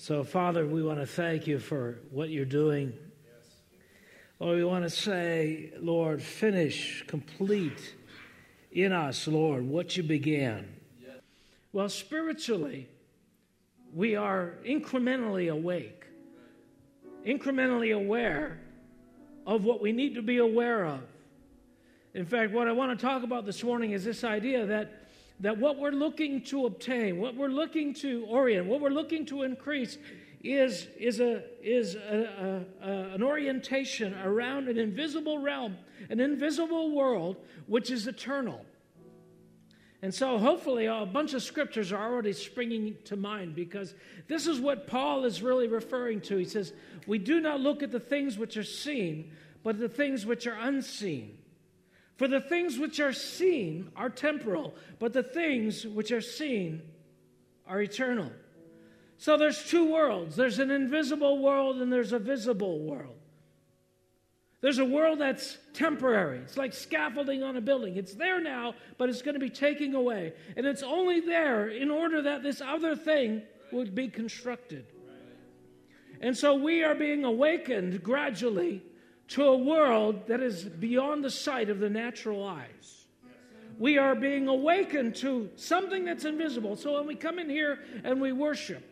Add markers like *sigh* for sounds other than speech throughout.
So, Father, we want to thank you for what you're doing. Lord, we want to say, Lord, finish, complete in us, Lord, what you began. Well, spiritually, we are incrementally awake, incrementally aware of what we need to be aware of. In fact, what I want to talk about this morning is this idea that, that what we're looking to obtain, what we're looking to orient, what we're looking to increase is, is, a, is a, a, a, an orientation around an invisible realm, an invisible world which is eternal. And so, hopefully, a bunch of scriptures are already springing to mind because this is what Paul is really referring to. He says, We do not look at the things which are seen, but the things which are unseen. For the things which are seen are temporal, but the things which are seen are eternal. So, there's two worlds there's an invisible world and there's a visible world. There's a world that's temporary. It's like scaffolding on a building. It's there now, but it's going to be taken away. And it's only there in order that this other thing would be constructed. And so we are being awakened gradually to a world that is beyond the sight of the natural eyes. We are being awakened to something that's invisible. So when we come in here and we worship,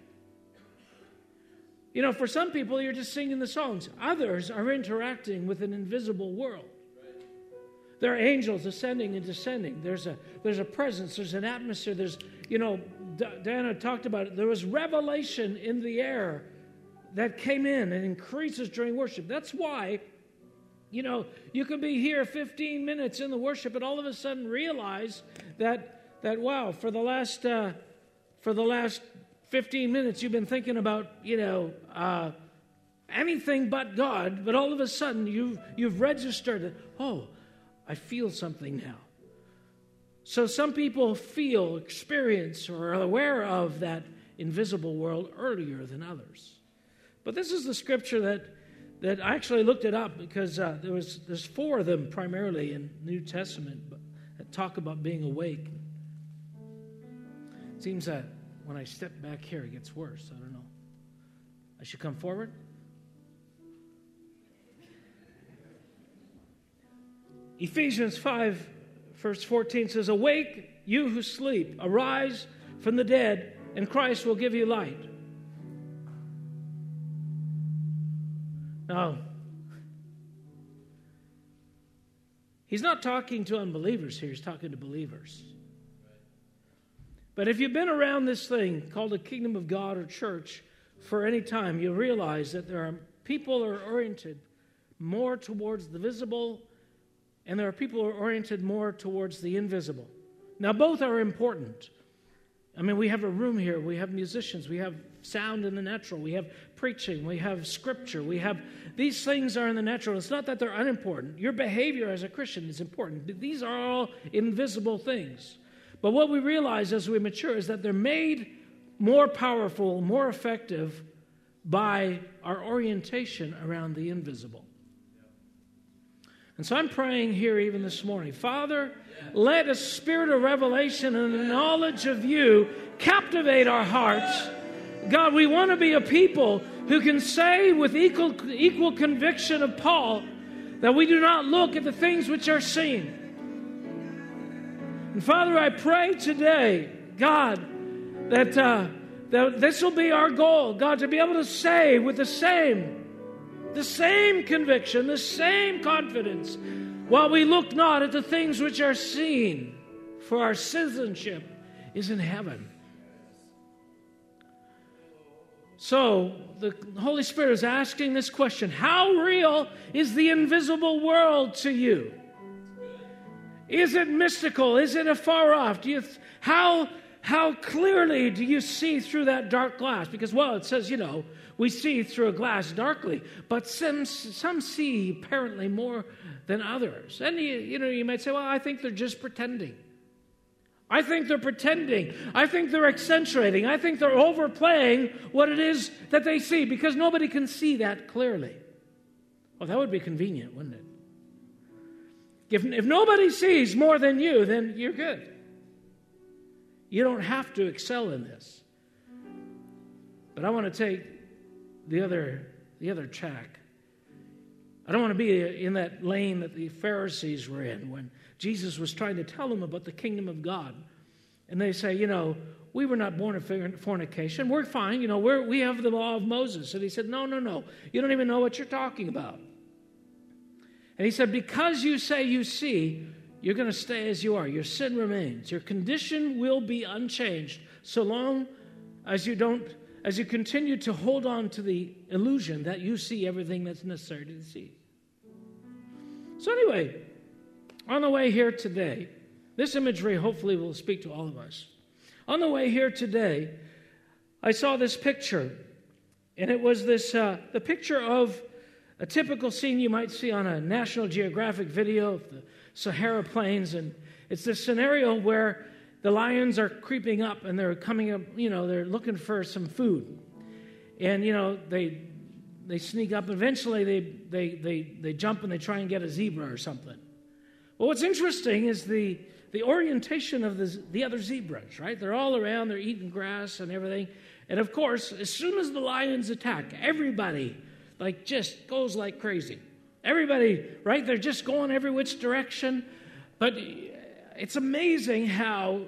you know, for some people, you're just singing the songs. Others are interacting with an invisible world. There are angels ascending and descending. There's a, there's a presence, there's an atmosphere. There's, you know, Diana talked about it. There was revelation in the air that came in and increases during worship. That's why, you know, you can be here 15 minutes in the worship and all of a sudden realize that, that wow, for the last, uh, for the last 15 minutes you've been thinking about, you know, uh, anything but God, but all of a sudden you've, you've registered. Oh, I feel something now. So some people feel, experience, or are aware of that invisible world earlier than others. But this is the scripture that, that I actually looked it up because uh, there was there's four of them primarily in New Testament that talk about being awake. Seems that when I step back here, it gets worse. I don't know. I should come forward? Ephesians 5, verse 14 says, Awake, you who sleep, arise from the dead, and Christ will give you light. Now, he's not talking to unbelievers here, he's talking to believers. But if you've been around this thing called the kingdom of God or church for any time, you realize that there are people are oriented more towards the visible and there are people who are oriented more towards the invisible. Now, both are important. I mean, we have a room here, we have musicians, we have sound in the natural, we have preaching, we have scripture, we have these things are in the natural. It's not that they're unimportant. Your behavior as a Christian is important, these are all invisible things. But what we realize as we mature is that they're made more powerful, more effective by our orientation around the invisible. And so I'm praying here even this morning Father, let a spirit of revelation and a knowledge of you captivate our hearts. God, we want to be a people who can say with equal, equal conviction of Paul that we do not look at the things which are seen and Father, I pray today, God, that, uh, that this will be our goal, God, to be able to say with the same, the same conviction, the same confidence, while we look not at the things which are seen, for our citizenship is in heaven. So, the Holy Spirit is asking this question How real is the invisible world to you? Is it mystical? Is it afar off? Do you, how, how clearly do you see through that dark glass? Because, well, it says, you know, we see through a glass darkly, but some, some see apparently more than others. And, you, you know, you might say, well, I think they're just pretending. I think they're pretending. I think they're accentuating. I think they're overplaying what it is that they see because nobody can see that clearly. Well, that would be convenient, wouldn't it? If, if nobody sees more than you, then you're good. You don't have to excel in this. But I want to take the other, the other track. I don't want to be in that lane that the Pharisees were in when Jesus was trying to tell them about the kingdom of God. And they say, you know, we were not born of fornication. We're fine. You know, we're, we have the law of Moses. And he said, no, no, no. You don't even know what you're talking about. And he said, because you say you see, you're going to stay as you are. Your sin remains. Your condition will be unchanged so long as you don't, as you continue to hold on to the illusion that you see everything that's necessary to see. So, anyway, on the way here today, this imagery hopefully will speak to all of us. On the way here today, I saw this picture, and it was this uh, the picture of a typical scene you might see on a National Geographic video of the Sahara Plains, and it's this scenario where the lions are creeping up and they're coming up, you know, they're looking for some food. And, you know, they they sneak up. Eventually, they, they, they, they jump and they try and get a zebra or something. Well, what's interesting is the, the orientation of the, the other zebras, right? They're all around, they're eating grass and everything. And of course, as soon as the lions attack, everybody like just goes like crazy. Everybody, right? They're just going every which direction. But it's amazing how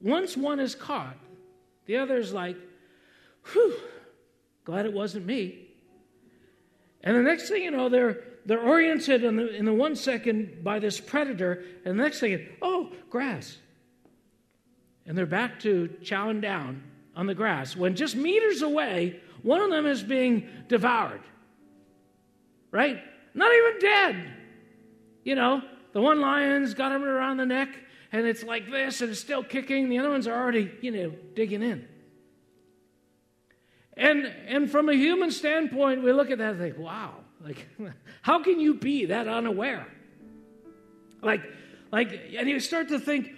once one is caught, the other's like, whew, glad it wasn't me. And the next thing you know, they're, they're oriented in the, in the one second by this predator, and the next thing, oh, grass. And they're back to chowing down on the grass when just meters away, one of them is being devoured. Right? Not even dead. You know, the one lion's got him around the neck, and it's like this, and it's still kicking. The other ones are already, you know, digging in. And, and from a human standpoint, we look at that and think, wow, like, *laughs* how can you be that unaware? Like, like, and you start to think,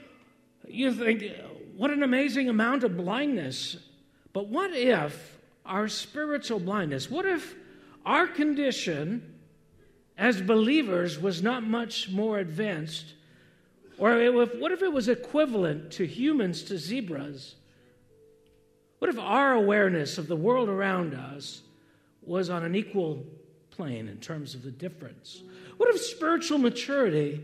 you think, what an amazing amount of blindness. But what if our spiritual blindness, what if our condition as believers was not much more advanced? Or if, what if it was equivalent to humans to zebras? What if our awareness of the world around us was on an equal plane in terms of the difference? What if spiritual maturity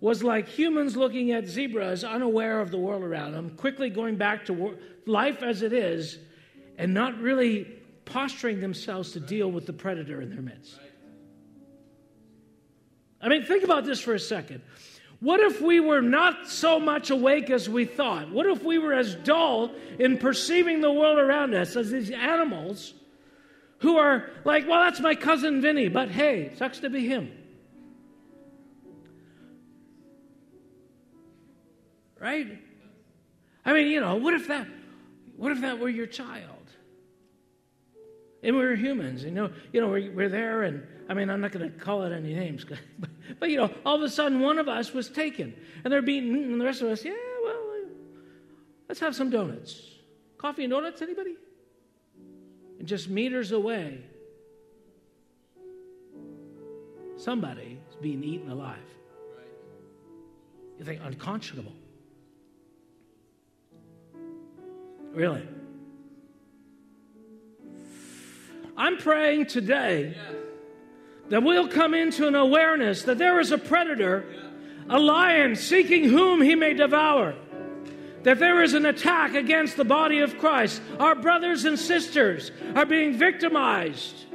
was like humans looking at zebras, unaware of the world around them, quickly going back to life as it is, and not really posturing themselves to deal with the predator in their midst? I mean, think about this for a second. What if we were not so much awake as we thought? What if we were as dull in perceiving the world around us as these animals who are like, well, that's my cousin Vinny, but hey, sucks to be him. Right? I mean, you know, what if that what if that were your child? And we're humans, you know, you know, we're, we're there and I mean, I'm not going to call it any names, *laughs* but, but, you know, all of a sudden one of us was taken, and they're beaten and the rest of us, yeah, well, let's have some donuts. Coffee and donuts, anybody? And just meters away, somebody is being eaten alive. You think unconscionable. Really? I'm praying today. That we'll come into an awareness that there is a predator, a lion seeking whom he may devour. That there is an attack against the body of Christ. Our brothers and sisters are being victimized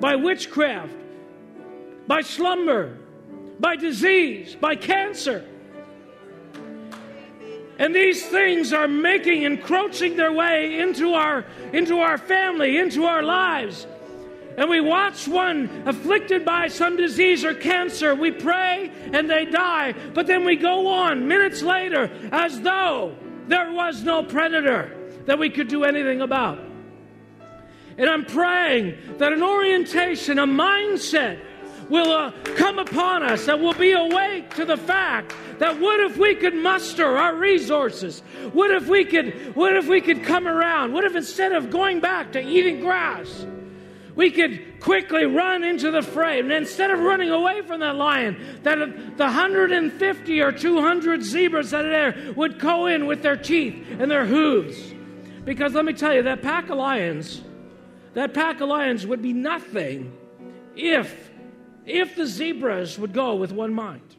by witchcraft, by slumber, by disease, by cancer. And these things are making, encroaching their way into our, into our family, into our lives and we watch one afflicted by some disease or cancer, we pray and they die, but then we go on minutes later as though there was no predator that we could do anything about. And I'm praying that an orientation, a mindset, will uh, come upon us, that will be awake to the fact that what if we could muster our resources? What if we could, what if we could come around? What if instead of going back to eating grass, we could quickly run into the fray. And instead of running away from that lion, that the 150 or 200 zebras that are there would go in with their teeth and their hooves. Because let me tell you, that pack of lions, that pack of lions would be nothing if, if the zebras would go with one mind.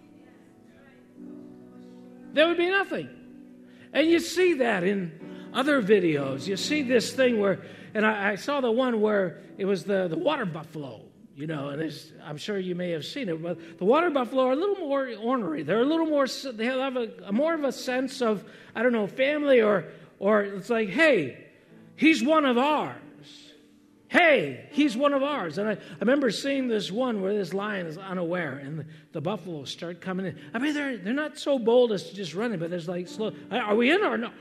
There would be nothing. And you see that in other videos. You see this thing where, and I, I saw the one where it was the, the water buffalo, you know, and I'm sure you may have seen it, but the water buffalo are a little more ornery. They're a little more, they have a, a more of a sense of, I don't know, family or, or it's like, hey, he's one of ours. Hey, he's one of ours. And I, I remember seeing this one where this lion is unaware and the, the buffaloes start coming in. I mean, they're, they're not so bold as to just running, but there's like slow. Are we in or no?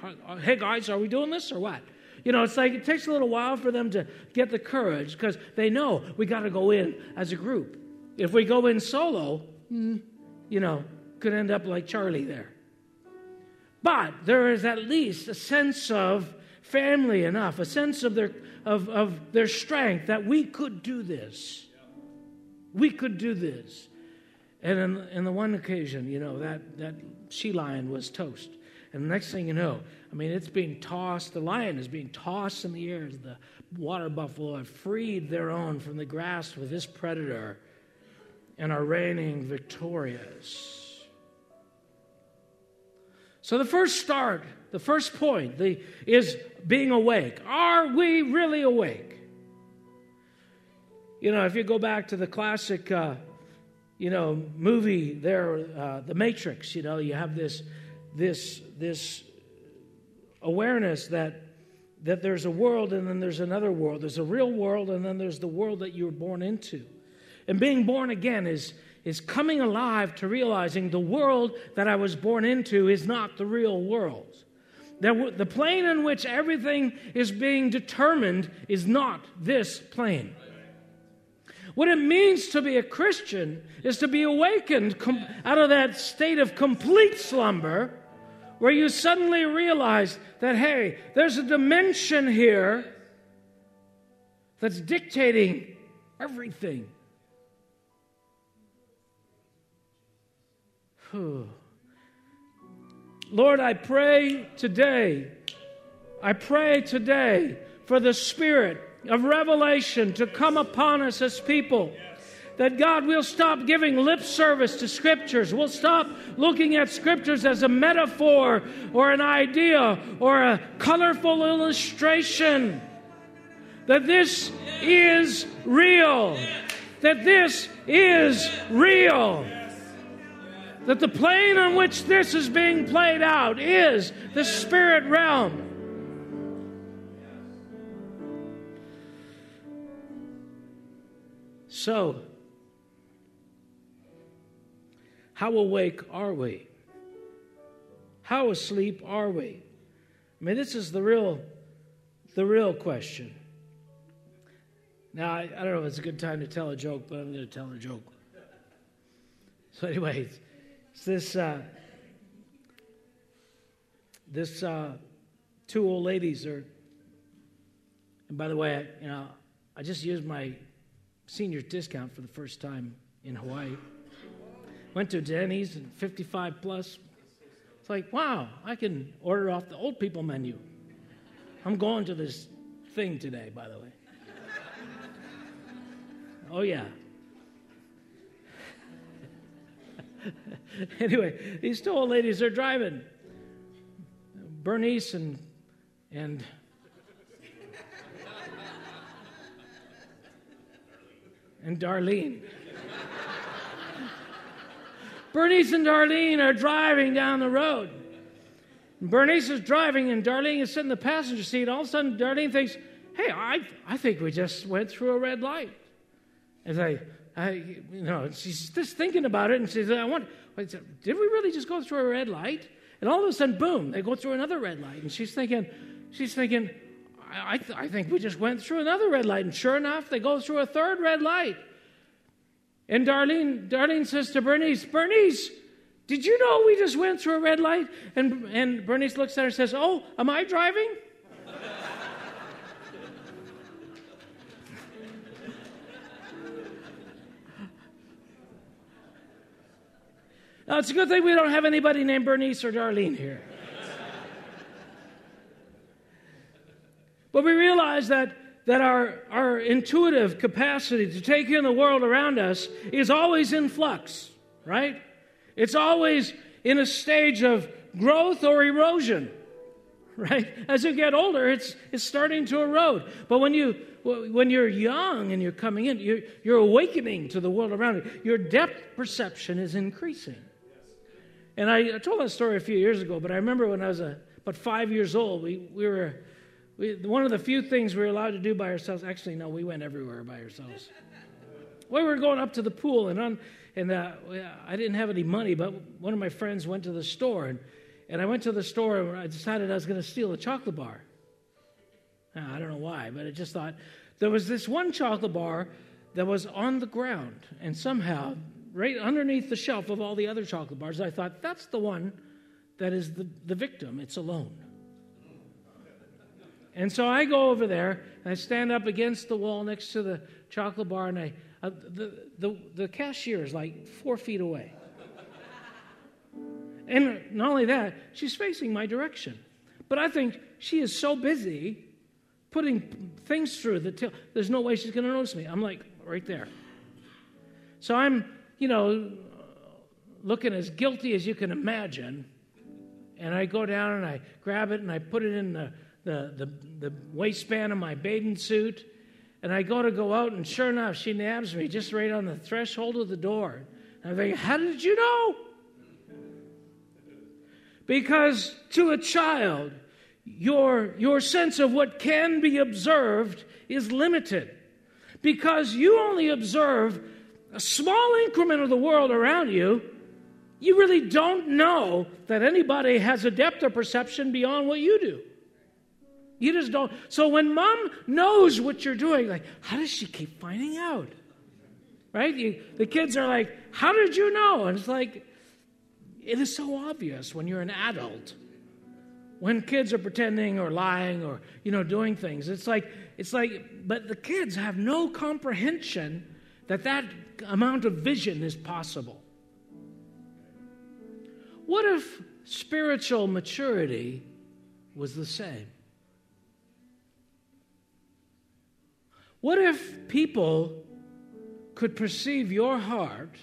Hey, guys, are we doing this or what? You know, it's like it takes a little while for them to get the courage because they know we got to go in as a group. If we go in solo, hmm, you know, could end up like Charlie there. But there is at least a sense of family enough, a sense of their of, of their strength that we could do this. We could do this. And in, in the one occasion, you know, that, that she lion was toast. And the next thing you know, I mean, it's being tossed. The lion is being tossed in the air the water buffalo have freed their own from the grasp of this predator and are reigning victorious. So the first start the first point the, is being awake. Are we really awake? You know, if you go back to the classic, uh, you know, movie there, uh, The Matrix, you know, you have this, this, this awareness that, that there's a world and then there's another world. There's a real world and then there's the world that you were born into. And being born again is, is coming alive to realizing the world that I was born into is not the real world. That the plane in which everything is being determined is not this plane. What it means to be a Christian is to be awakened com- out of that state of complete slumber where you suddenly realize that, hey, there's a dimension here that's dictating everything. Whew. Lord, I pray today, I pray today for the spirit of revelation to come upon us as people. That God will stop giving lip service to scriptures. We'll stop looking at scriptures as a metaphor or an idea or a colorful illustration. That this is real. That this is real that the plane on which this is being played out is the spirit realm. So, how awake are we? How asleep are we? I mean, this is the real, the real question. Now, I, I don't know if it's a good time to tell a joke, but I'm going to tell a joke. So, anyways, it's this uh, this uh, two old ladies are. And by the way, you know, I just used my senior discount for the first time in Hawaii. Went to Denny's and 55 plus. It's like, wow, I can order off the old people menu. I'm going to this thing today, by the way. oh, yeah. *laughs* anyway, these two old ladies are driving. Bernice and and *laughs* and Darlene. Bernice and Darlene are driving down the road. Bernice is driving, and Darlene is sitting in the passenger seat. All of a sudden, Darlene thinks, "Hey, I, I think we just went through a red light." As I I, you know, she's just thinking about it, and she says, "I want. Did we really just go through a red light?" And all of a sudden, boom! They go through another red light, and she's thinking, she's thinking, I, th- I think we just went through another red light, and sure enough, they go through a third red light. And Darlene, Darlene says to Bernice, Bernice, did you know we just went through a red light? And, and Bernice looks at her and says, Oh, am I driving? Now, it's a good thing we don't have anybody named Bernice or Darlene here. But we realize that, that our, our intuitive capacity to take in the world around us is always in flux, right? It's always in a stage of growth or erosion, *laughs* right? As you get older, it's, it's starting to erode. But when, you, when you're young and you're coming in, you're, you're awakening to the world around you. Your depth perception is increasing. And I, I told that story a few years ago, but I remember when I was a, about five years old, we, we were we, one of the few things we were allowed to do by ourselves. Actually, no, we went everywhere by ourselves. we were going up to the pool, and on, and uh, I didn't have any money, but one of my friends went to the store, and, and I went to the store, and I decided I was going to steal a chocolate bar. Now, I don't know why, but I just thought there was this one chocolate bar that was on the ground, and somehow right underneath the shelf of all the other chocolate bars, I thought, that's the one that is the, the victim. It's alone. And so I go over there and I stand up against the wall next to the chocolate bar, and I, uh, the, the, the cashier is like four feet away. And not only that, she's facing my direction. But I think she is so busy putting things through the till, there's no way she's going to notice me. I'm like, right there. So I'm you know, looking as guilty as you can imagine. And I go down and I grab it and I put it in the, the, the, the waistband of my bathing suit. And I go to go out, and sure enough, she nabs me just right on the threshold of the door. And I'm thinking, how did you know? Because to a child, your, your sense of what can be observed is limited. Because you only observe a small increment of the world around you, you really don't know that anybody has a depth of perception beyond what you do. You just don't. So when mom knows what you're doing, like, how does she keep finding out? Right? You, the kids are like, how did you know? And it's like, it is so obvious when you're an adult. When kids are pretending or lying or, you know, doing things. It's like, it's like, but the kids have no comprehension that that amount of vision is possible. What if spiritual maturity was the same? What if people could perceive your heart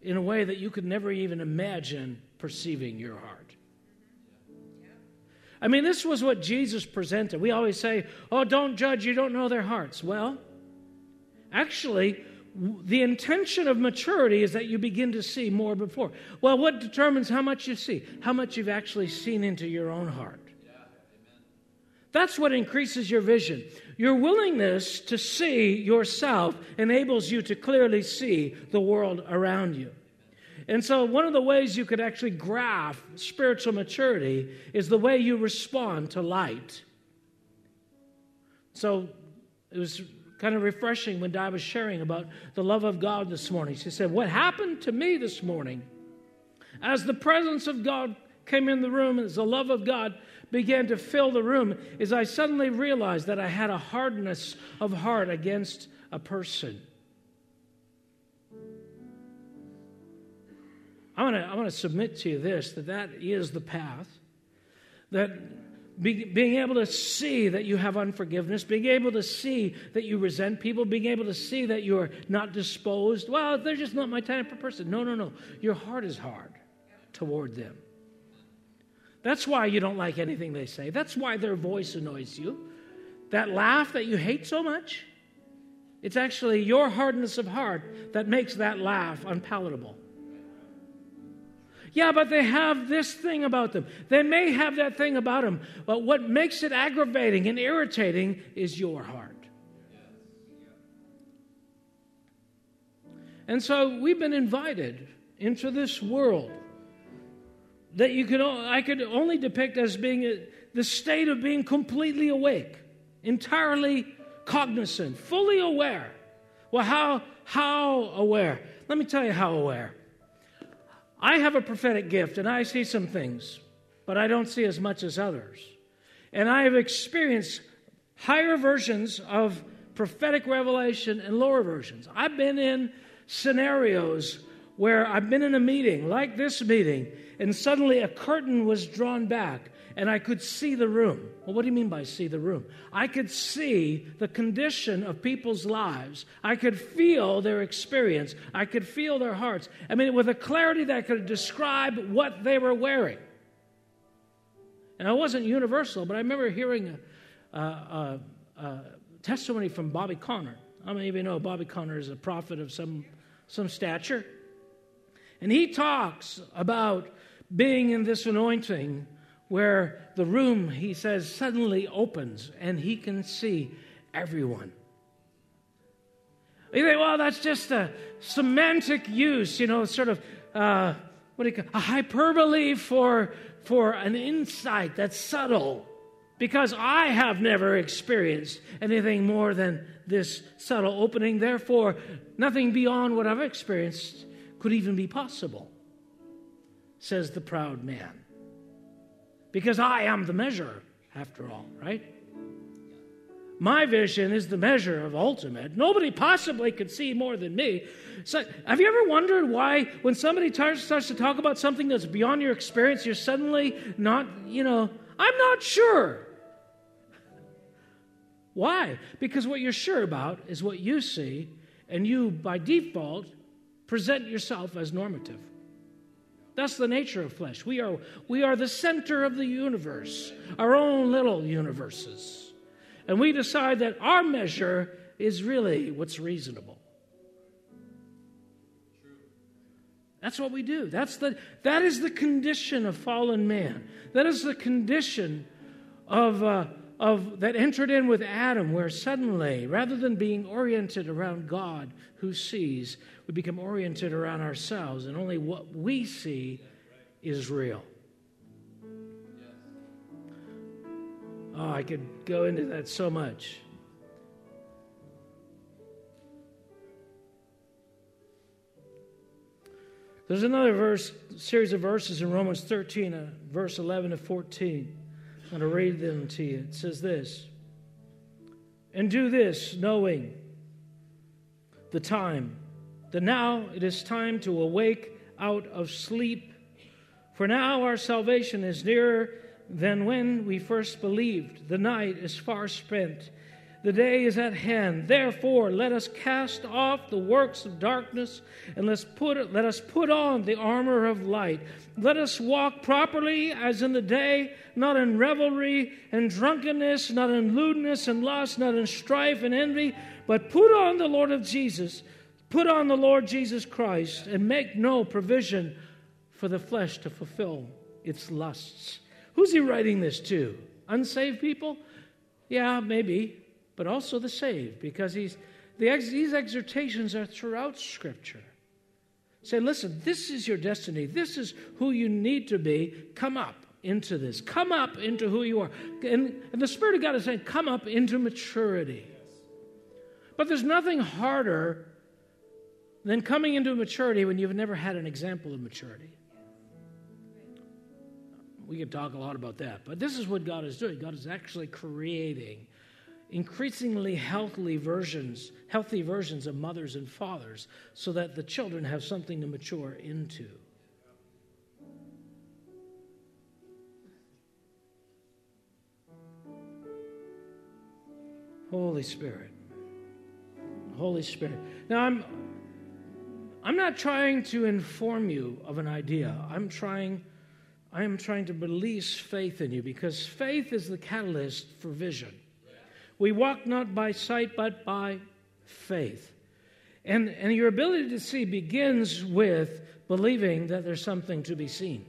in a way that you could never even imagine perceiving your heart? I mean, this was what Jesus presented. We always say, oh, don't judge, you don't know their hearts. Well, Actually, the intention of maturity is that you begin to see more before. Well, what determines how much you see? How much you've actually seen into your own heart. That's what increases your vision. Your willingness to see yourself enables you to clearly see the world around you. And so, one of the ways you could actually graph spiritual maturity is the way you respond to light. So, it was kind of refreshing when Di was sharing about the love of God this morning. She said, What happened to me this morning as the presence of God came in the room, as the love of God began to fill the room, is I suddenly realized that I had a hardness of heart against a person. I want to I want to submit to you this that that is the path that be, being able to see that you have unforgiveness, being able to see that you resent people, being able to see that you're not disposed. Well, they're just not my type of person. No, no, no. Your heart is hard toward them. That's why you don't like anything they say. That's why their voice annoys you. That laugh that you hate so much, it's actually your hardness of heart that makes that laugh unpalatable. Yeah, but they have this thing about them. They may have that thing about them, but what makes it aggravating and irritating is your heart. And so we've been invited into this world that you could I could only depict as being a, the state of being completely awake, entirely cognizant, fully aware. Well, how how aware? Let me tell you how aware. I have a prophetic gift and I see some things, but I don't see as much as others. And I have experienced higher versions of prophetic revelation and lower versions. I've been in scenarios where I've been in a meeting, like this meeting, and suddenly a curtain was drawn back and I could see the room. Well, what do you mean by see the room? I could see the condition of people's lives. I could feel their experience. I could feel their hearts. I mean, with a clarity that could describe what they were wearing. And it wasn't universal, but I remember hearing a, a, a, a testimony from Bobby Conner. Many of you know Bobby Conner is a prophet of some, some stature? And he talks about being in this anointing where the room, he says, suddenly opens and he can see everyone. You think, well, that's just a semantic use, you know, sort of, uh, what do you call a hyperbole for, for an insight that's subtle. Because I have never experienced anything more than this subtle opening. Therefore, nothing beyond what I've experienced could even be possible, says the proud man because I am the measure, after all, right? My vision is the measure of ultimate. Nobody possibly could see more than me. So, have you ever wondered why, when somebody starts, starts to talk about something that's beyond your experience, you're suddenly not, you know, I'm not sure. Why? Because what you're sure about is what you see, and you, by default, present yourself as normative. That's the nature of flesh. We are, we are the center of the universe, our own little universes. And we decide that our measure is really what's reasonable. That's what we do. That's the, that is the condition of fallen man. That is the condition of, uh, of, that entered in with Adam, where suddenly, rather than being oriented around God who sees, we become oriented around ourselves, and only what we see is real. Oh, I could go into that so much. There's another verse, series of verses in Romans 13, uh, verse 11 to 14. I'm going to read them to you. It says this And do this, knowing the time that now it is time to awake out of sleep. For now our salvation is nearer than when we first believed. The night is far spent, the day is at hand. Therefore, let us cast off the works of darkness and let's put, let us put on the armor of light. Let us walk properly as in the day, not in revelry and drunkenness, not in lewdness and lust, not in strife and envy, but put on the Lord of Jesus Put on the Lord Jesus Christ and make no provision for the flesh to fulfill its lusts. Who's he writing this to? Unsaved people? Yeah, maybe, but also the saved, because he's, the ex, these exhortations are throughout Scripture. Say, listen, this is your destiny. This is who you need to be. Come up into this. Come up into who you are. And, and the Spirit of God is saying, come up into maturity. But there's nothing harder than coming into maturity when you've never had an example of maturity. We could talk a lot about that, but this is what God is doing. God is actually creating increasingly healthy versions, healthy versions of mothers and fathers so that the children have something to mature into. Holy Spirit. Holy Spirit. Now I'm I'm not trying to inform you of an idea. I'm trying, I am trying to release faith in you because faith is the catalyst for vision. We walk not by sight, but by faith. And, and your ability to see begins with believing that there's something to be seen.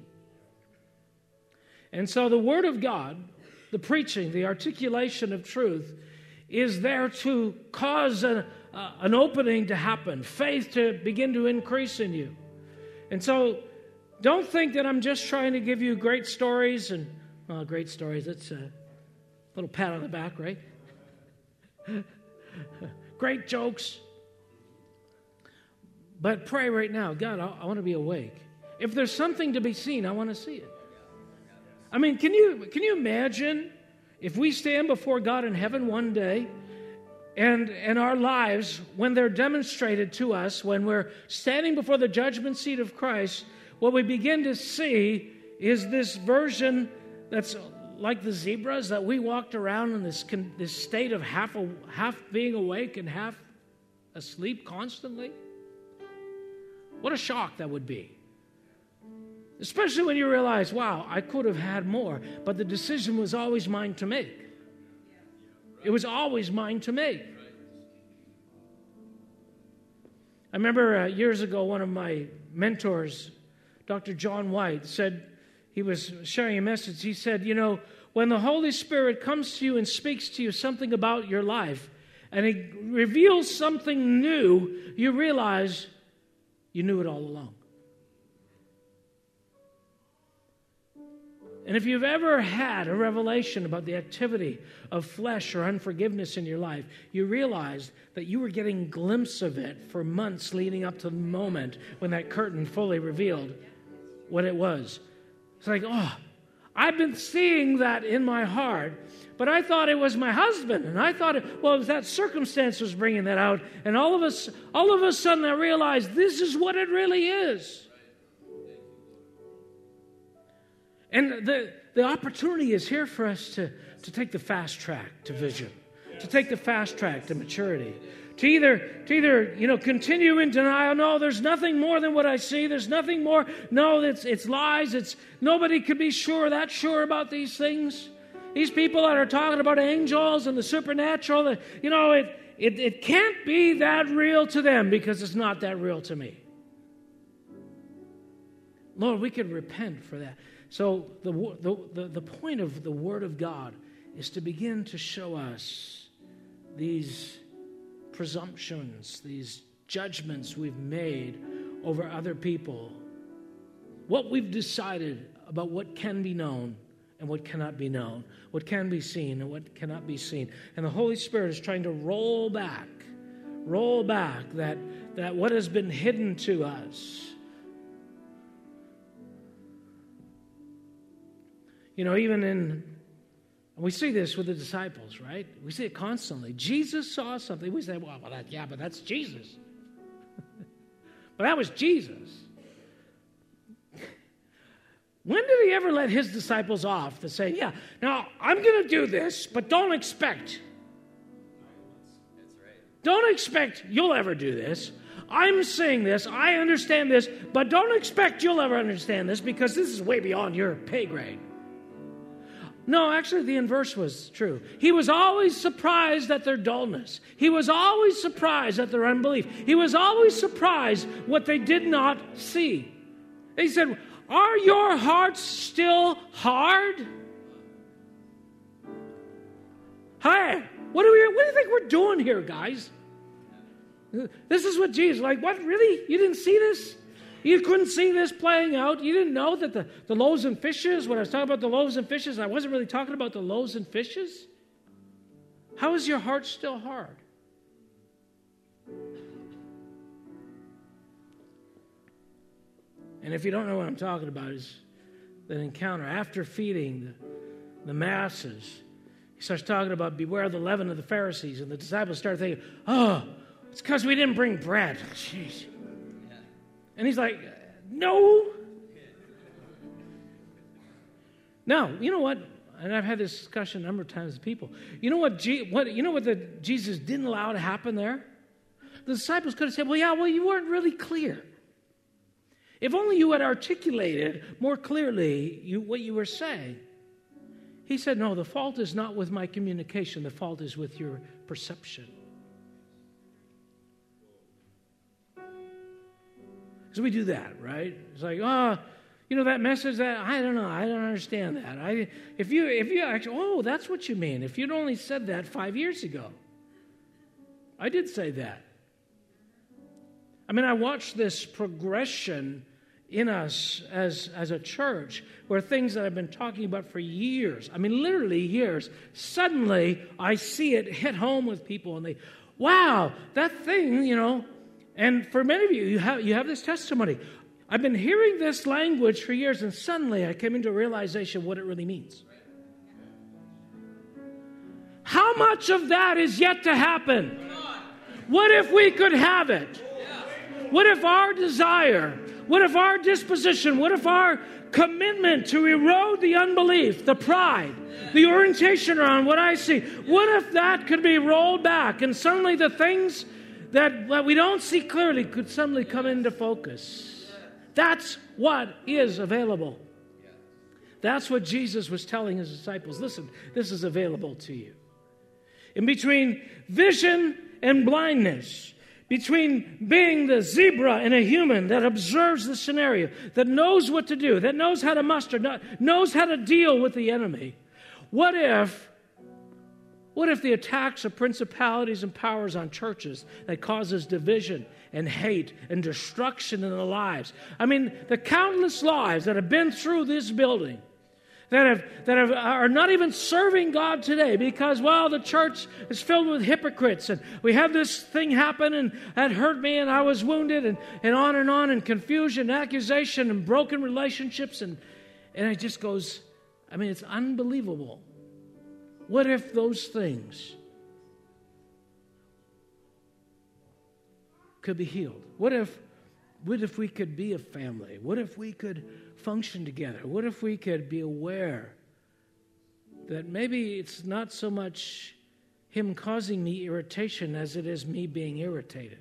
And so the Word of God, the preaching, the articulation of truth, is there to cause a, uh, an opening to happen, faith to begin to increase in you. And so don't think that I'm just trying to give you great stories and, well, great stories, it's a little pat on the back, right? *laughs* great jokes. But pray right now God, I, I want to be awake. If there's something to be seen, I want to see it. I mean, can you, can you imagine if we stand before God in heaven one day and, and our lives, when they're demonstrated to us, when we're standing before the judgment seat of Christ, what we begin to see is this version that's like the zebras that we walked around in this, this state of half, half being awake and half asleep constantly. What a shock that would be. Especially when you realize, wow, I could have had more, but the decision was always mine to make. It was always mine to make. I remember uh, years ago, one of my mentors, Dr. John White, said, he was sharing a message. He said, You know, when the Holy Spirit comes to you and speaks to you something about your life, and He reveals something new, you realize you knew it all along. And if you've ever had a revelation about the activity of flesh or unforgiveness in your life, you realize that you were getting glimpse of it for months leading up to the moment when that curtain fully revealed what it was. It's like, oh, I've been seeing that in my heart, but I thought it was my husband, and I thought, it, well, it that circumstance was bringing that out, and all of us, all of a sudden, I realized this is what it really is. And the, the opportunity is here for us to, to take the fast track to vision, to take the fast track to maturity, to either, to either you know, continue in denial. No, there's nothing more than what I see. There's nothing more. No, it's, it's lies. It's nobody can be sure that sure about these things. These people that are talking about angels and the supernatural, you know, it, it, it can't be that real to them because it's not that real to me. Lord, we can repent for that. So, the, the, the, point of the Word of God is to begin to show us these presumptions, these judgments we've made over other people, what we've decided about what can be known and what cannot be known, what can be seen and what cannot be seen. And the Holy Spirit is trying to roll back, roll back that, that what has been hidden to us You know, even in, we see this with the disciples, right? We see it constantly. Jesus saw something. We say, well, well that, yeah, but that's Jesus. *laughs* but that was Jesus. *laughs* When did he ever let his disciples off to say, yeah, now I'm going to do this, but don't expect. Don't expect you'll ever do this. I'm saying this, I understand this, but don't expect you'll ever understand this because this is way beyond your pay grade. No, actually, the inverse was true. He was always surprised at their dullness. He was always surprised at their unbelief. He was always surprised what they did not see. He said, Are your hearts still hard? Hi, what do, we, what do you think we're doing here, guys? This is what Jesus, like, what, really? You didn't see this? You couldn't see this playing out. You didn't know that the, the loaves and fishes, when I was talking about the loaves and fishes, I wasn't really talking about the loaves and fishes. How is your heart still hard? And if you don't know what I'm talking about, is that encounter after feeding the, the masses. He starts talking about beware of the leaven of the Pharisees, and the disciples start thinking, oh, it's because we didn't bring bread. *laughs* Jeez. And he's like, No. Now, you know what? And I've had this discussion a number of times with people. You know what? G- what you know what the, Jesus didn't allow to happen there? The disciples could have said, "Well, yeah, well, you weren't really clear. If only you had articulated more clearly you, what you were saying." He said, "No, the fault is not with my communication. The fault is with your perception." Because we do that, right? It's like, oh, you know that message that I don't know, I don't understand that. I if you if you actually oh, that's what you mean. If you'd only said that five years ago. I did say that. I mean, I watched this progression in us as, as a church where things that I've been talking about for years, I mean, literally years, suddenly I see it hit home with people and they, wow, that thing, you know, and for many of you, you have, you have this testimony. I've been hearing this language for years, and suddenly I came into a realization what it really means. How much of that is yet to happen? What if we could have it? What if our desire, what if our disposition, what if our commitment to erode the unbelief, the pride, the orientation around what I see, what if that could be rolled back and suddenly the things that, what we don't see clearly could suddenly come into focus? That's what is available. That's what Jesus was telling his disciples. Listen, this is available to you. In between vision and blindness, between being the zebra and a human that observes the scenario, that knows what to do, that knows how to muster, knows how to deal with the enemy. What if what if the attacks of principalities and powers on churches that causes division and hate and destruction in the lives? I mean, the countless lives that have been through this building that, have, that have, are not even serving God today because, well, the church is filled with hypocrites and we had this thing happen and that hurt me and I was wounded and, and on and on and confusion, accusation and broken relationships. And, and it just goes, I mean, it's unbelievable. What if those things could be healed? What if, what if we could be a family? What if we could function together? What if we could be aware that maybe it's not so much him causing me irritation as it is me being irritated?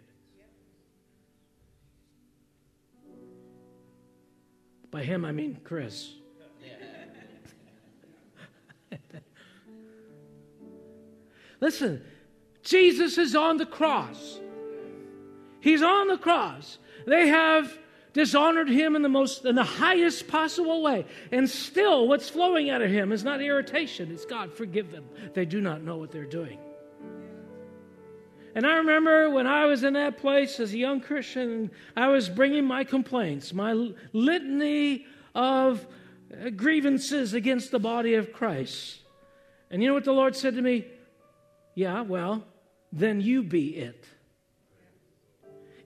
By him, I mean Chris. *laughs* Listen, Jesus is on the cross. He's on the cross. They have dishonored him in the most in the highest possible way. And still what's flowing out of him is not irritation. It's god forgive them. They do not know what they're doing. And i remember when i was in that place as a young christian i was bringing my complaints my litany of uh, grievances against the body of christ. And you know what the lord said to me yeah well then you be it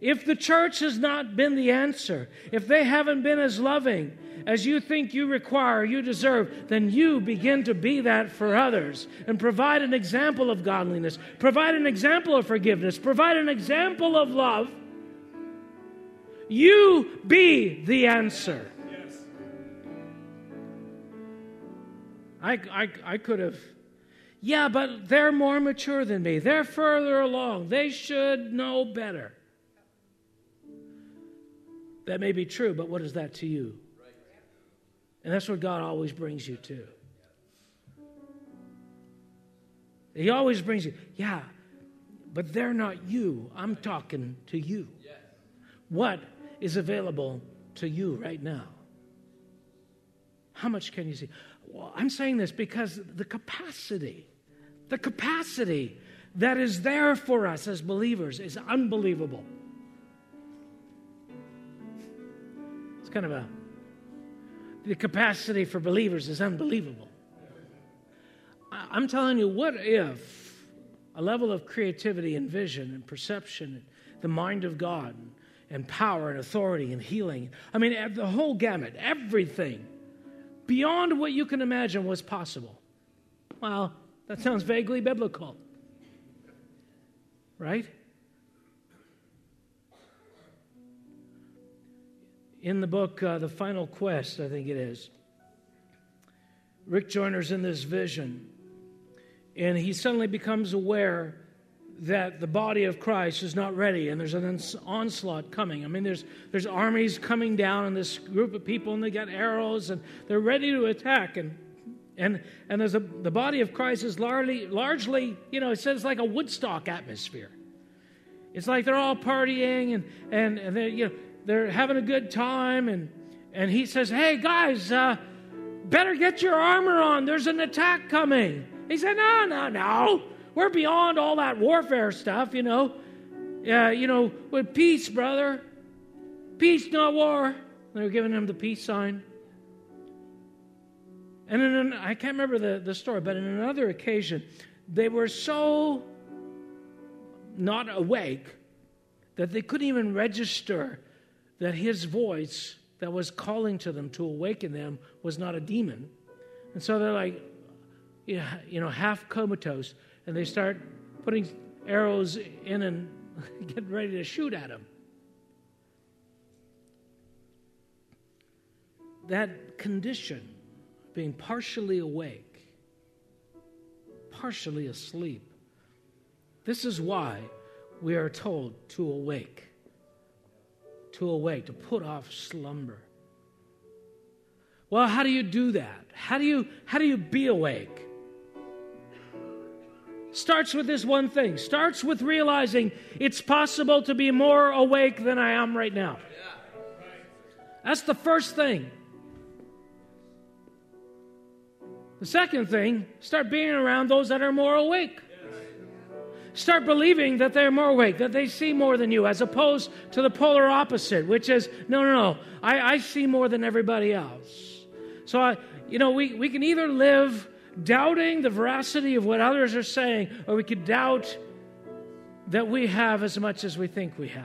if the church has not been the answer, if they haven't been as loving as you think you require, you deserve, then you begin to be that for others and provide an example of godliness, provide an example of forgiveness, provide an example of love. You be the answer. Yes. I, I, I could have, yeah, but they're more mature than me. They're further along. They should know better. That may be true, but what is that to you? And that's what God always brings you to. He always brings you, yeah, but they're not you. I'm talking to you. What is available to you right now? How much can you see? Well, I'm saying this because the capacity, the capacity that is there for us as believers is unbelievable. It's kind of a, the capacity for believers is unbelievable. I'm telling you, what if a level of creativity and vision and perception, the mind of God, and power and authority and healing I mean, the whole gamut, everything beyond what you can imagine was possible. Well, that sounds vaguely biblical, right? in the book, uh, The Final Quest, I think it is, Rick Joyner's in this vision, and he suddenly becomes aware that the body of Christ is not ready and there's an onslaught coming. I mean, there's, there's armies coming down and this group of people and they got arrows and they're ready to attack. And, and, and there's a, the body of Christ is largely, largely, you know, it says like a Woodstock atmosphere. It's like they're all partying and, and, and they're, you know, they're having a good time, and, and he says, Hey, guys, uh, better get your armor on. There's an attack coming. He said, No, no, no. We're beyond all that warfare stuff, you know. Yeah, you know, with peace, brother. Peace, not war. They were giving him the peace sign. And then I can't remember the, the story, but in another occasion, they were so not awake that they couldn't even register that his voice that was calling to them to awaken them was not a demon. And so they're like, yeah, you know, half comatose. And they start putting arrows in and *laughs* getting ready to shoot at him. That condition, being partially awake, partially asleep, this is why we are told to awake, to awake, to put off slumber. Well, how do you do that? How do you, how do you be awake? Starts with this one thing. Starts with realizing it's possible to be more awake than I am right now. That's the first thing. The second thing, start being around those that are more awake. Start believing that they're more awake, that they see more than you, as opposed to the polar opposite, which is no, no, no, I, I see more than everybody else. So, I, you know, we, we can either live doubting the veracity of what others are saying, or we could doubt that we have as much as we think we have.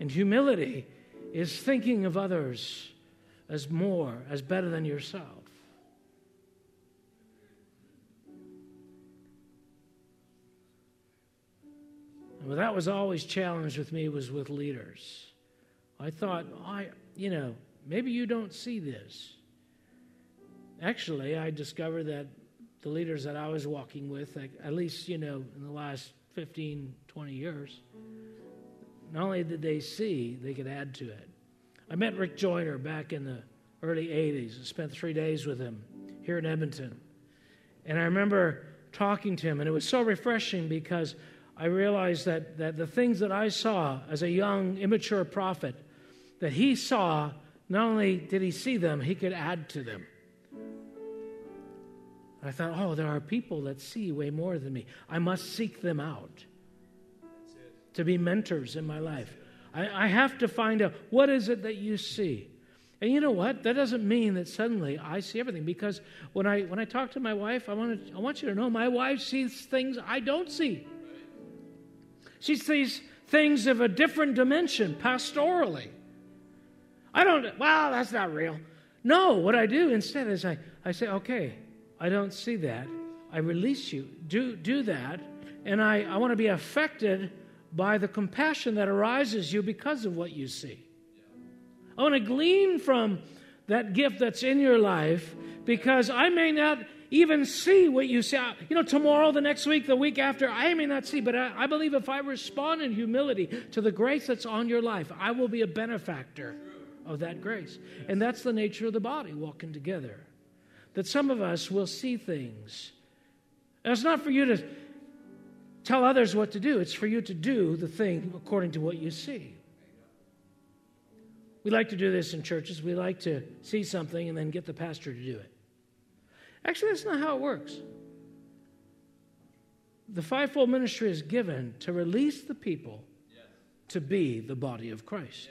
And humility is thinking of others as more, as better than yourself. Well, that was always challenged with me was with leaders. I thought, I, you know, maybe you don't see this. Actually, I discovered that the leaders that I was walking with, at least, you know, in the last 15, 20 years, not only did they see, they could add to it. I met Rick Joyner back in the early 80s and spent three days with him here in Edmonton. And I remember talking to him, and it was so refreshing because I realized that, that the things that I saw as a young, immature prophet, that he saw, not only did he see them, he could add to them. I thought, oh, there are people that see way more than me. I must seek them out to be mentors in my life. I, I have to find out what is it that you see. And you know what? That doesn't mean that suddenly I see everything. Because when I when I talk to my wife, I want to, I want you to know my wife sees things I don't see. She sees things of a different dimension pastorally. I don't, well, that's not real. No, what I do instead is I, I say, okay, I don't see that. I release you. Do, do that. And I, I want to be affected by the compassion that arises you because of what you see. I want to glean from that gift that's in your life because I may not even see what you see. You know, tomorrow, the next week, the week after, I may not see, but I, I believe if I respond in humility to the grace that's on your life, I will be a benefactor of that grace. And that's the nature of the body walking together. That some of us will see things. And it's not for you to tell others what to do, it's for you to do the thing according to what you see. We like to do this in churches. We like to see something and then get the pastor to do it. Actually, that's not how it works. The fivefold ministry is given to release the people to be the body of Christ,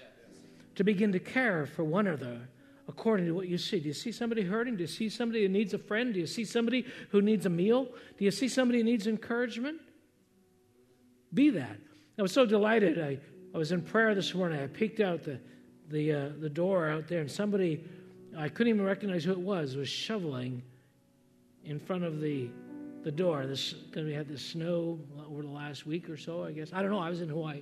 to begin to care for one another according to what you see. Do you see somebody hurting? Do you see somebody who needs a friend? Do you see somebody who needs a meal? Do you see somebody who needs encouragement? Be that. I was so delighted. I, I was in prayer this morning. I peeked out the, the, uh, the door out there, and somebody, I couldn't even recognize who it was, was shoveling in front of the the door. This we had the snow over the last week or so. I guess I don't know. I was in Hawaii.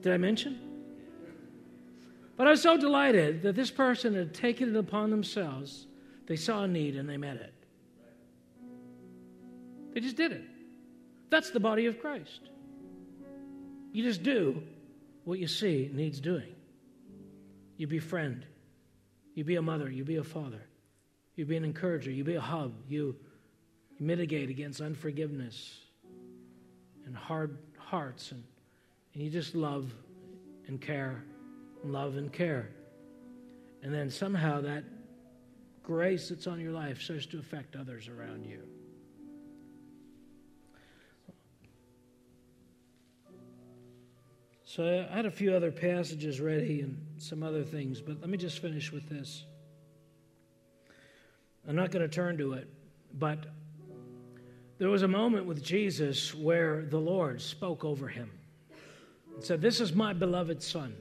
Did I mention? But I was so delighted that this person had taken it upon themselves. They saw a need and they met it. They just did it. That's the body of Christ. You just do what you see needs doing. You befriend. You be a mother. You be a father. You be an encourager. You be a hub. You, you mitigate against unforgiveness and hard hearts. And, and you just love and care love and care. And then somehow that grace that's on your life starts to affect others around you. So I had a few other passages ready and some other things, but let me just finish with this. I'm not going to turn to it, but there was a moment with Jesus where the Lord spoke over him and said, This is my beloved Son.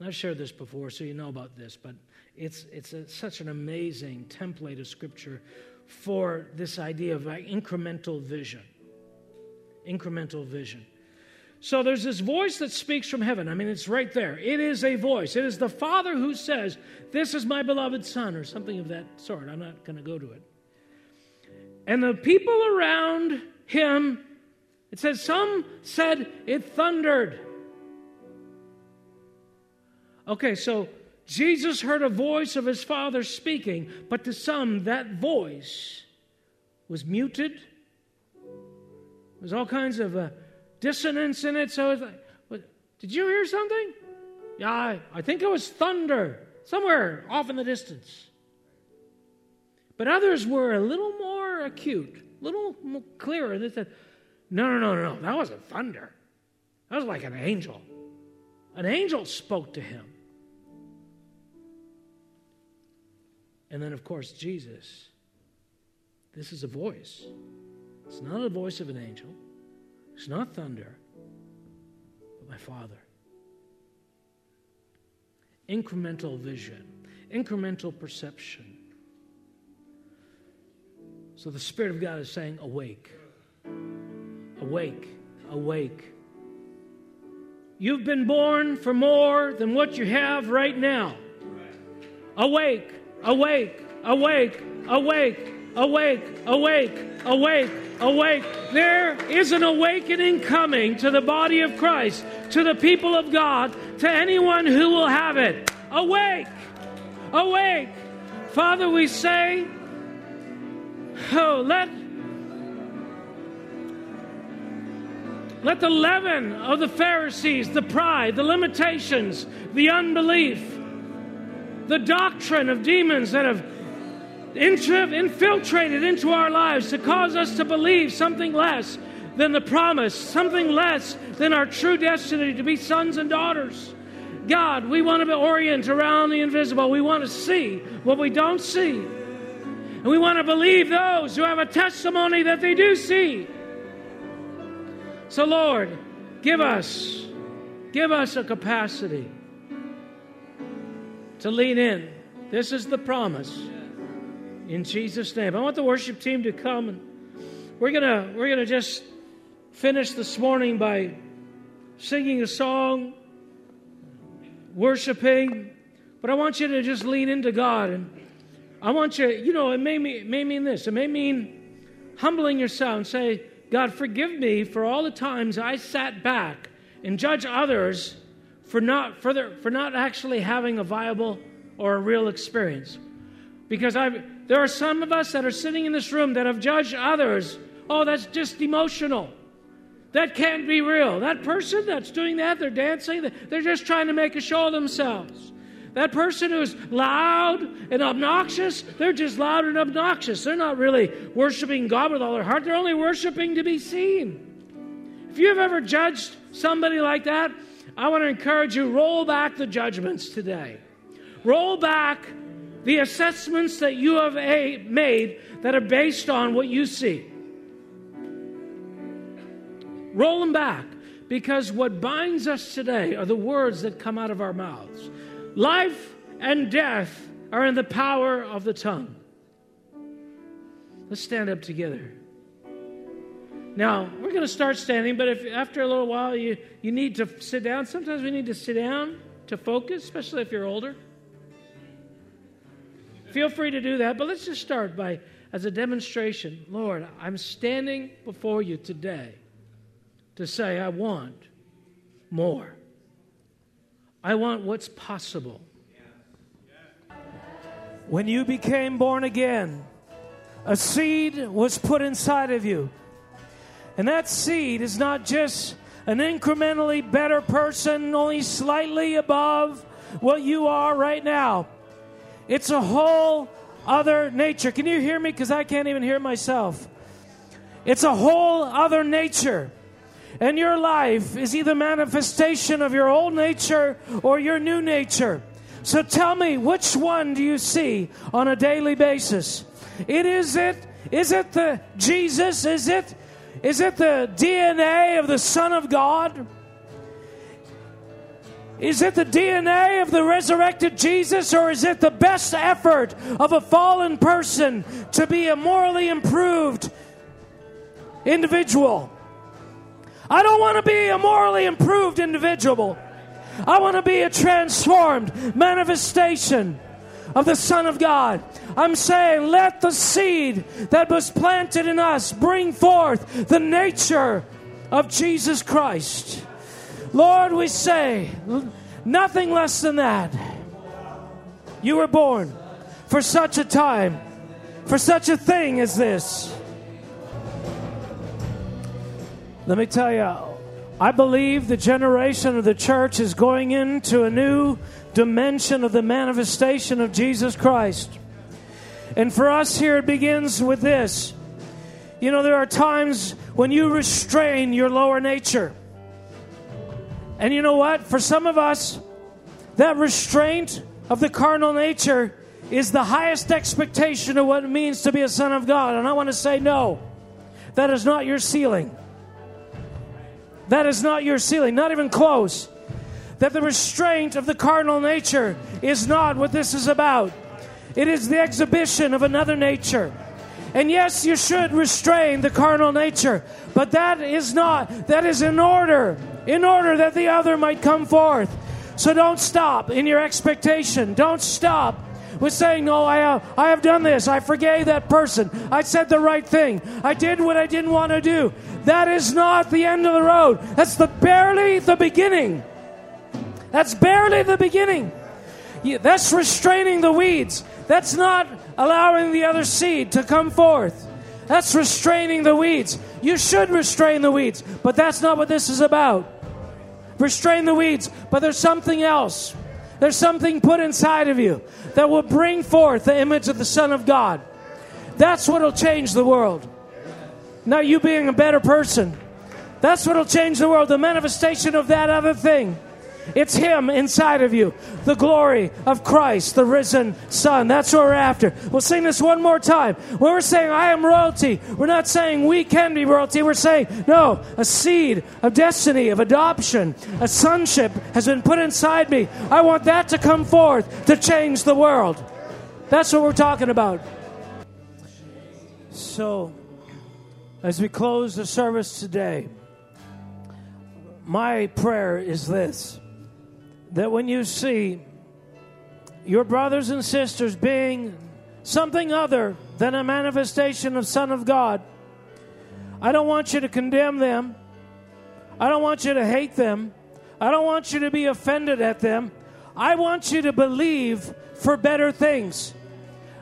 And I've shared this before, so you know about this, but it's, it's a, such an amazing template of Scripture for this idea of incremental vision. Incremental vision. So there's this voice that speaks from heaven. I mean, it's right there. It is a voice. It is the Father who says, This is my beloved Son, or something of that sort. I'm not going to go to it. And the people around him, it says, some said it thundered. Okay, so Jesus heard a voice of his Father speaking, but to some, that voice was muted. There's all kinds of. Uh, dissonance in it. So it's like, what, did you hear something? Yeah, I, I think it was thunder somewhere off in the distance. But others were a little more acute, a little more clearer. They said, no, no, no, no, that wasn't thunder. That was like an angel. An angel spoke to him. And then, of course, Jesus. This is a voice. It's not a voice of an angel. It's not thunder, but my Father. Incremental vision, incremental perception. So the Spirit of God is saying, Awake, awake, awake. You've been born for more than what you have right now. Awake, awake, awake, awake, awake, awake, awake, awake. There is an awakening coming to the body of Christ, to the people of God, to anyone who will have it. Awake, awake. Father, we say, oh, let. Let the leaven of the Pharisees, the pride, the limitations, the unbelief, the doctrine of demons that have infiltrated into our lives to cause us to believe something less than the promise, something less than our true destiny to be sons and daughters. God, we want to orient around the invisible. We want to see what we don't see. And we want to believe those who have a testimony that they do see. So, Lord, give us, give us a capacity to lean in. This is the promise in Jesus' name. I want the worship team to come and we're gonna we're gonna just finish this morning by singing a song, worshiping, but I want you to just lean into God and I want you, you know, it may mean, it may mean this. It may mean humbling yourself and say, God, forgive me for all the times I sat back and judge others for not, for, their, for not actually having a viable or a real experience. Because I've, there are some of us that are sitting in this room that have judged others. Oh, that's just emotional. That can't be real. That person that's doing that, they're dancing, they're just trying to make a show of themselves. That person who's loud and obnoxious, they're just loud and obnoxious. They're not really worshiping God with all their heart, they're only worshiping to be seen. If you've ever judged somebody like that, I want to encourage you roll back the judgments today. Roll back the assessments that you have made that are based on what you see. Roll them back because what binds us today are the words that come out of our mouths. Life and death are in the power of the tongue. Let's stand up together. Now, we're going to start standing, but if after a little while you, you need to sit down, sometimes we need to sit down to focus, especially if you're older. Feel free to do that, but let's just start by, as a demonstration, Lord, I'm standing before you today to say, I want more. I want what's possible. When you became born again, a seed was put inside of you. And that seed is not just an incrementally better person, only slightly above what you are right now. It's a whole other nature. Can you hear me? Because I can't even hear myself. It's a whole other nature. And your life is either manifestation of your old nature or your new nature. So tell me, which one do you see on a daily basis? It is it is it the Jesus? Is it is it the DNA of the Son of God? Is it the DNA of the resurrected Jesus, or is it the best effort of a fallen person to be a morally improved individual? I don't want to be a morally improved individual. I want to be a transformed manifestation of the Son of God. I'm saying, let the seed that was planted in us bring forth the nature of Jesus Christ. Lord, we say, nothing less than that. You were born for such a time, for such a thing as this. Let me tell you, I believe the generation of the church is going into a new dimension of the manifestation of Jesus Christ. And for us here, it begins with this. You know, there are times when you restrain your lower nature. And you know what? For some of us, that restraint of the carnal nature is the highest expectation of what it means to be a son of God. And I want to say, no, that is not your ceiling. That is not your ceiling, not even close. That the restraint of the carnal nature is not what this is about. It is the exhibition of another nature. And yes, you should restrain the carnal nature, but that is not, that is in order in order that the other might come forth. So don't stop in your expectation. Don't stop with saying, No, I have, I have done this. I forgave that person. I said the right thing. I did what I didn't want to do. That is not the end of the road. That's the barely the beginning. That's barely the beginning. That's restraining the weeds. That's not allowing the other seed to come forth. That's restraining the weeds. You should restrain the weeds, but that's not what this is about. Restrain the weeds, but there's something else. There's something put inside of you that will bring forth the image of the Son of God. That's what will change the world. Not you being a better person. That's what will change the world. The manifestation of that other thing. It's Him inside of you. The glory of Christ, the risen Son. That's what we're after. We'll sing this one more time. When we're saying, I am royalty, we're not saying we can be royalty. We're saying, no, a seed of destiny, of adoption, a sonship has been put inside me. I want that to come forth to change the world. That's what we're talking about. So, as we close the service today, my prayer is this that when you see your brothers and sisters being something other than a manifestation of Son of God, I don't want you to condemn them. I don't want you to hate them. I don't want you to be offended at them. I want you to believe for better things.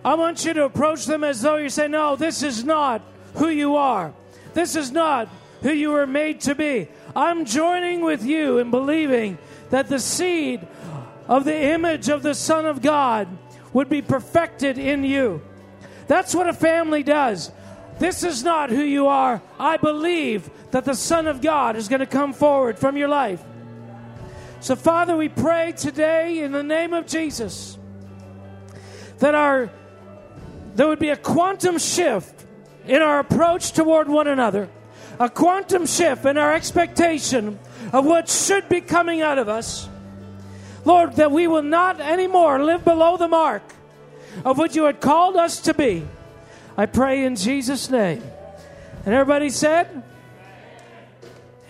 I want you to approach them as though you say, No, this is not who you are. This is not who you were made to be. I'm joining with you in believing that the seed of the image of the Son of God would be perfected in you. That's what a family does. This is not who you are. I believe that the Son of God is going to come forward from your life. So, Father, we pray today in the name of Jesus that our there would be a quantum shift in our approach toward one another, a quantum shift in our expectation of what should be coming out of us. Lord, that we will not anymore live below the mark of what you had called us to be. I pray in Jesus' name. And everybody said,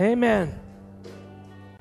Amen.